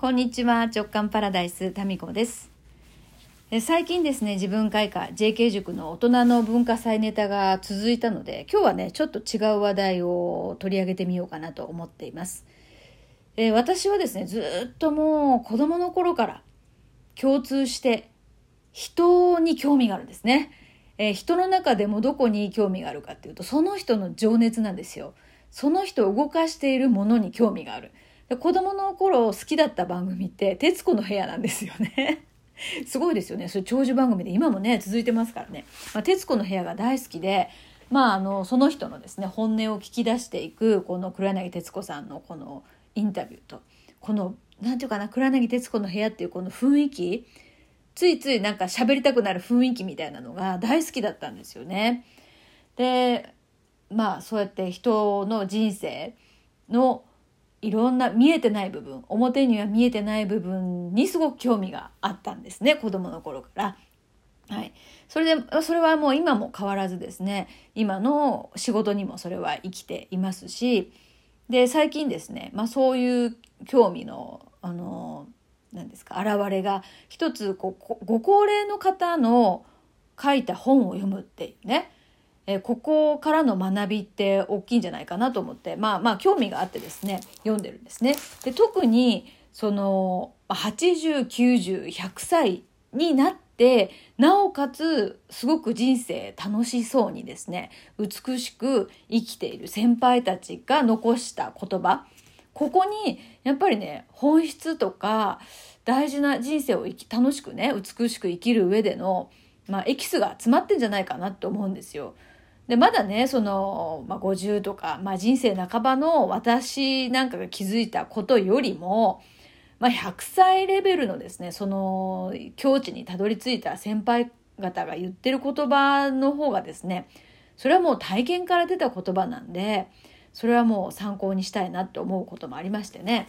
こんにちは直感パラダイスタミコです。最近ですね自分開花 JK 塾の大人の文化祭ネタが続いたので今日はねちょっと違う話題を取り上げてみようかなと思っています。え私はですねずっともう子供の頃から共通して人に興味があるんですね、え人の中でもどこに興味があるかっていうとその人の情熱なんですよ。その人を動かしているものに興味がある。子供の頃好きだった番組って『徹子の部屋』なんですよね。すごいですよね。それ長寿番組で今もね、続いてますからね。まあ、徹子の部屋が大好きで、まあ、あの、その人のですね、本音を聞き出していく、この黒柳徹子さんのこのインタビューと、この、なんていうかな、黒柳徹子の部屋っていうこの雰囲気、ついついなんか喋りたくなる雰囲気みたいなのが大好きだったんですよね。で、まあ、そうやって人の人生のいろんな見えてない部分表には見えてない部分にすごく興味があったんですね子供の頃から。はい、それでそれはもう今も変わらずですね今の仕事にもそれは生きていますしで最近ですね、まあ、そういう興味のあの何ですか現れが一つこうご高齢の方の書いた本を読むっていうねえここからの学びって大きいんじゃないかなと思ってまあまあ興味があってですね読んでるんですね。で特にその8090100歳になってなおかつすごく人生楽しそうにですね美しく生きている先輩たちが残した言葉ここにやっぱりね本質とか大事な人生を生き楽しくね美しく生きる上での、まあ、エキスが詰まってんじゃないかなって思うんですよ。で、まだね、その、まあ、50とか、まあ、人生半ばの私なんかが気づいたことよりも、まあ、100歳レベルのですね、その境地にたどり着いた先輩方が言ってる言葉の方がですね、それはもう体験から出た言葉なんで、それはもう参考にしたいなって思うこともありましてね。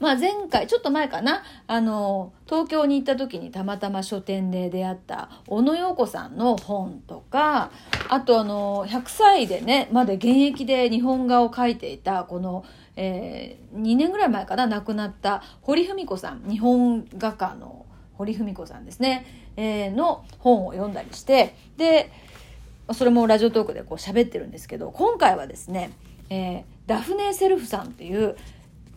まあ前回、ちょっと前かな、あの、東京に行った時にたまたま書店で出会った小野洋子さんの本とか、あとあの、100歳でね、まで現役で日本画を描いていた、この、えー、2年ぐらい前かな、亡くなった堀文子さん、日本画家の堀文子さんですね、えー、の本を読んだりして、で、それもラジオトークでこう喋ってるんですけど、今回はですね、えー、ダフネ・セルフさんっていう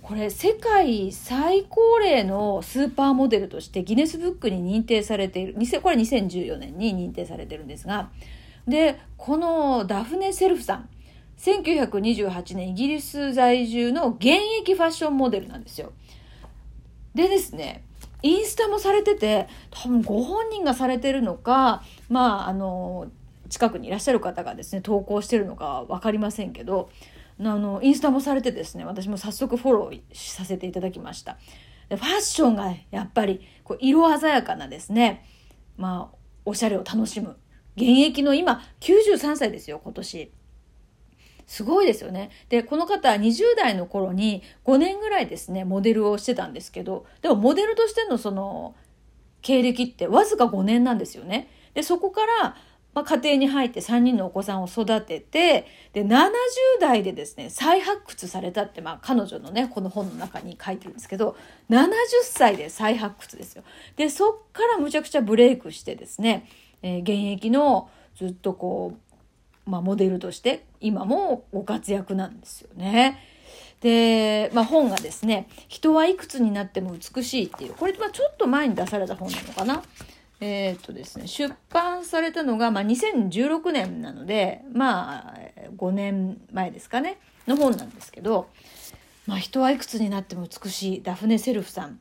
これ世界最高齢のスーパーモデルとしてギネスブックに認定されているこれ2014年に認定されてるんですがでこのダフネ・セルフさん1928年イギリス在住の現役ファッションモデルなんですよ。でですねインスタもされてて多分ご本人がされてるのかまああの近くにいらっしゃる方がですね投稿してるのか分かりませんけどあのインスタもされてですね私も早速フォローさせていただきましたでファッションがやっぱりこう色鮮やかなですねまあおしゃれを楽しむ現役の今93歳ですよ今年すごいですよね。で、この方は20代の頃に5年ぐらいですね、モデルをしてたんですけど、でもモデルとしてのその経歴ってわずか5年なんですよね。で、そこからまあ、家庭に入って3人のお子さんを育ててで70代でですね再発掘されたって、まあ、彼女のねこの本の中に書いてるんですけど70歳で再発掘ですよ。でそっからむちゃくちゃブレイクしてですね、えー、現役のずっとこう、まあ、モデルとして今もご活躍なんですよね。で、まあ、本がですね「人はいくつになっても美しい」っていうこれ、まあ、ちょっと前に出された本なのかな。えっ、とですね、出版されたのが、まあ、2016年なので、まあ、5年前ですかね、の本なんですけど、まあ、人はいくつになっても美しいダフネ・セルフさん。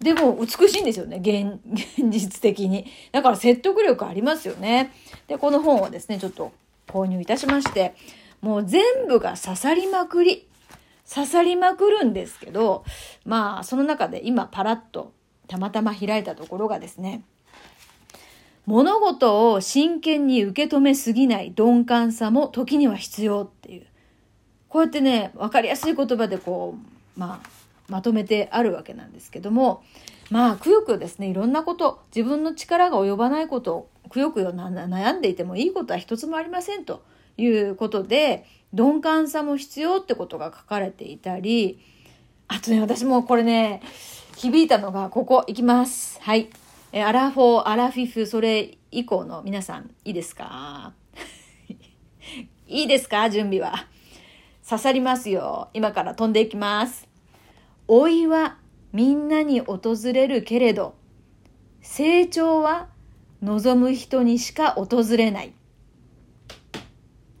でも美しいんですよね、現、現実的に。だから説得力ありますよね。で、この本をですね、ちょっと購入いたしまして、もう全部が刺さりまくり。刺さりまくるんですけど、まあ、その中で今パラッとたまたま開いたところがですね、物事を真剣に受け止めすぎない鈍感さも時には必要っていう。こうやってね、わかりやすい言葉でこう、まあ、まとめてあるわけなんですけども、まあ、くよくよですね、いろんなこと、自分の力が及ばないことを、くよくよ悩んでいてもいいことは一つもありませんということで、鈍感さも必要ってことが書かれていたり、あとね、私もこれね、響いたのがここ、いきます。はい。えアラフォー、アラフィフ、それ以降の皆さん、いいですか？いいですか？準備は。刺さりますよ。今から飛んでいきます。老いはみんなに訪れるけれど、成長は望む人にしか訪れない。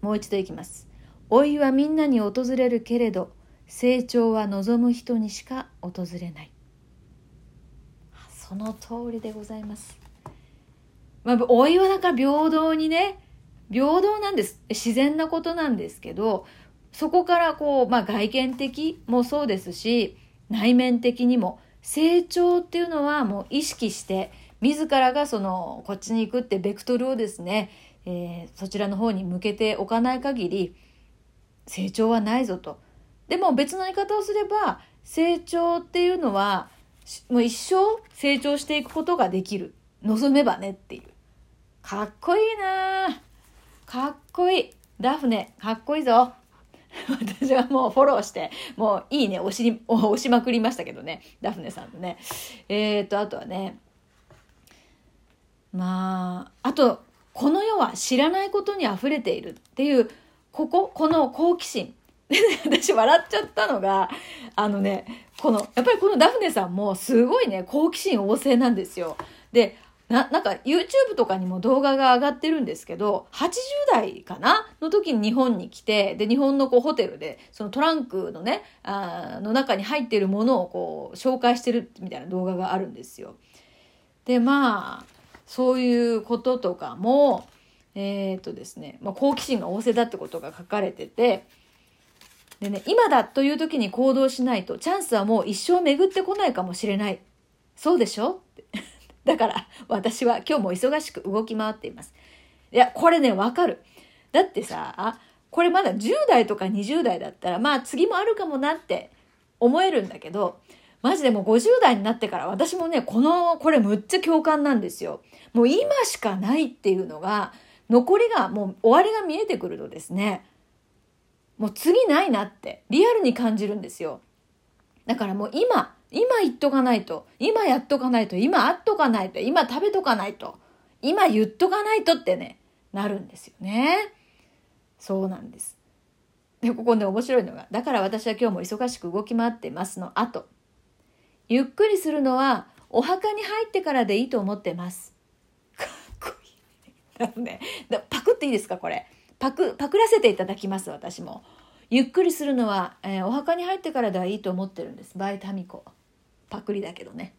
もう一度いきます。老いはみんなに訪れるけれど、成長は望む人にしか訪れない。その通りでございます。まあ、老いはなんか平等にね、平等なんです。自然なことなんですけど、そこからこう、まあ外見的もそうですし、内面的にも成長っていうのはもう意識して、自らがその、こっちに行くってベクトルをですね、えー、そちらの方に向けておかない限り、成長はないぞと。でも別の言い方をすれば、成長っていうのは、もう一生成長していくことができる。望めばねっていう。かっこいいなかっこいい。ダフネ、かっこいいぞ。私はもうフォローして、もういいね、押し、押しまくりましたけどね。ダフネさんのね。えーと、あとはね。まあ、あと、この世は知らないことに溢れているっていう、ここ、この好奇心。私笑っちゃったのが、あのね、この、やっぱりこのダフネさんもすごいね、好奇心旺盛なんですよ。で、な、なんか YouTube とかにも動画が上がってるんですけど、80代かな？の時に日本に来て、で、日本のこうホテルで、そのトランクのね、あの中に入ってるものをこう紹介してるみたいな動画があるんですよ。で、まあ、そういうこととかも、えっ、とですね、まあ、好奇心が旺盛だってことが書かれてて、でね、今だという時に行動しないと、チャンスはもう一生巡ってこないかもしれない。そうでしょ？だから、私は今日も忙しく動き回っています。いや、これね、わかる。だってさ、あこれまだ10代とか20代だったら、まあ次もあるかもなって思えるんだけど、マジでもう50代になってから私もね、この、これむっちゃ共感なんですよ。もう今しかないっていうのが、残りがもう終わりが見えてくるとですね、もう次ないなってリアルに感じるんですよ。だからもう今、今言っとかないと、今やっとかないと、今会っとかないと、今食べとかないと、今言っとかないとってね、なるんですよね。そうなんです。で、ここね、面白いのが、だから私は今日も忙しく動き回ってますの後。ゆっくりするのは、お墓に入ってからでいいと思ってます。かっこいい。だね、パクっていいですか、これ。パク、パクらせていただきます、私も。ゆっくりするのは、えー、お墓に入ってからではいいと思ってるんです。バイタミコ。パクリだけどね。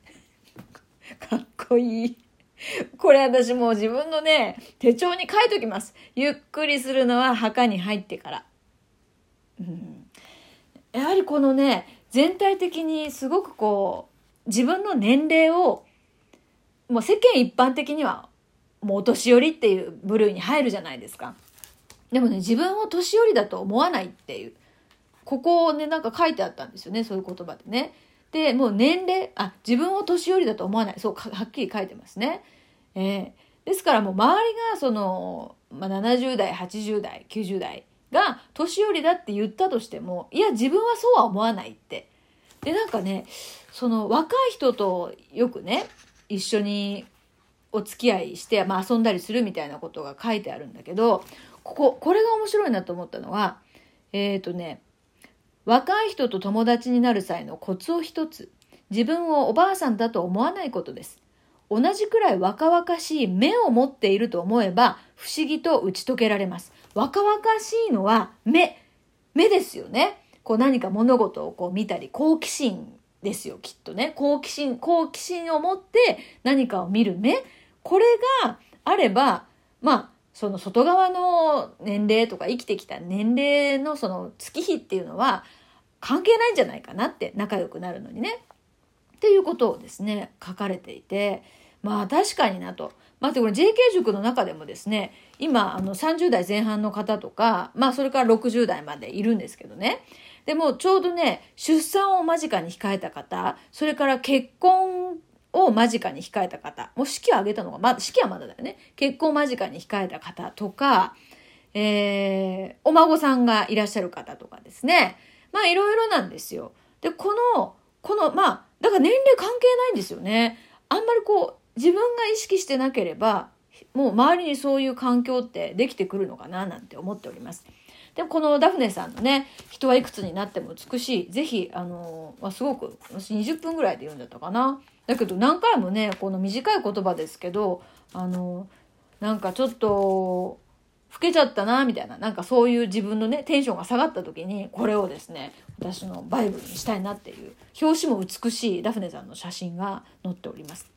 かっこいい。これ私もう自分のね、手帳に書いときます。ゆっくりするのは墓に入ってから。うん、やはりこのね、全体的にすごくこう、自分の年齢を、もう世間一般的には、もうお年寄りっていう部類に入るじゃないですか。でもね、自分を年寄りだと思わないっていう。ここをね、なんか書いてあったんですよね、そういう言葉でね。で、もう年齢、あ、自分を年寄りだと思わない。そう、はっきり書いてますね。えー、ですからもう周りがその、まあ、70代、80代、90代が年寄りだって言ったとしても、いや、自分はそうは思わないって。で、なんかね、その若い人とよくね、一緒にお付き合いして、まあ、遊んだりするみたいなことが書いてあるんだけど、ここ、これが面白いなと思ったのは、えっ、ー、とね、若い人と友達になる際のコツを一つ。自分をおばあさんだと思わないことです。同じくらい若々しい目を持っていると思えば不思議と打ち解けられます。若々しいのは目。目ですよね。こう何か物事をこう見たり、好奇心ですよ、きっとね。好奇心、好奇心を持って何かを見る目。これがあれば、まあ、その外側の年齢とか生きてきた年齢のその月日っていうのは関係ないんじゃないかなって仲良くなるのにね。っていうことをですね、書かれていて、まあ確かになと。まずこれ JK 塾の中でもですね、今あの30代前半の方とか、まあそれから60代までいるんですけどね。でもちょうどね、出産を間近に控えた方、それから結婚を間近に控えた方、もう式を挙げたのが、ま、式はまだだよね。結婚間近に控えた方とか、えー、お孫さんがいらっしゃる方とかですね。まあいろいろなんですよ。で、この、この、まあ、だから年齢関係ないんですよね。あんまりこう、自分が意識してなければ、もう周りにそういう環境ってできてくるのかななんて思っております。でもこのダフネさんのね、人はいくつになっても美しい。ぜひ、あの、まあ、すごく、私20分ぐらいで読んだったかな。だけど何回もね、この短い言葉ですけど、あの、なんかちょっと、老けちゃったな、みたいな、なんかそういう自分のね、テンションが下がった時に、これをですね、私のバイブルにしたいなっていう、表紙も美しいダフネさんの写真が載っております。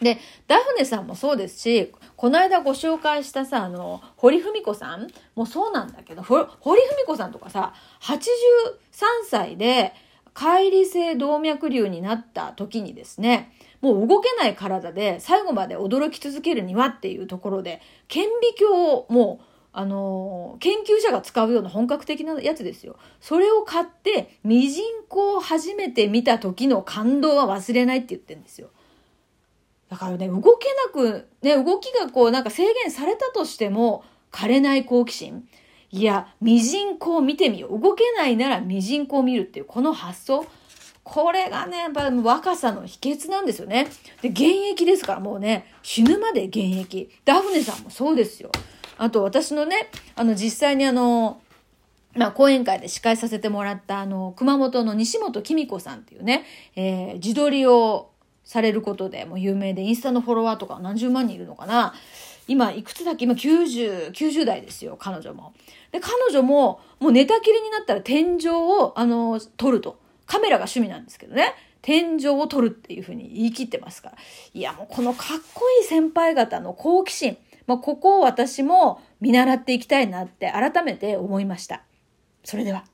で、ダフネさんもそうですし、この間ご紹介したさ、あの、堀文子さんもそうなんだけど、堀文子さんとかさ、83歳で、乖離性動脈瘤になった時にですね、もう動けない体で最後まで驚き続けるにはっていうところで、顕微鏡をもう、あの研究者が使うような本格的なやつですよ。それを買って、ミジンコを初めて見た時の感動は忘れないって言ってるんですよ。だからね、動けなく、ね、動きがこうなんか制限されたとしても、枯れない好奇心。いや、ミジンコを見てみよう。動けないならミジンコを見るっていう、この発想。これがね、やっぱ若さの秘訣なんですよね。で、現役ですから、もうね、死ぬまで現役。ダフネさんもそうですよ。あと、私のね、あの、実際にあの、まあ、講演会で司会させてもらった、あの、熊本の西本紀子さんっていうね、えー、自撮りをされることでもう有名で、インスタのフォロワーとか何十万人いるのかな。今、いくつだっけ？今90、90代ですよ、彼女も。で、彼女も、もう寝たきりになったら天井を、あの、撮ると。カメラが趣味なんですけどね。天井を撮るっていうふうに言い切ってますから。いや、もうこのかっこいい先輩方の好奇心。まあ、ここを私も見習っていきたいなって改めて思いました。それでは。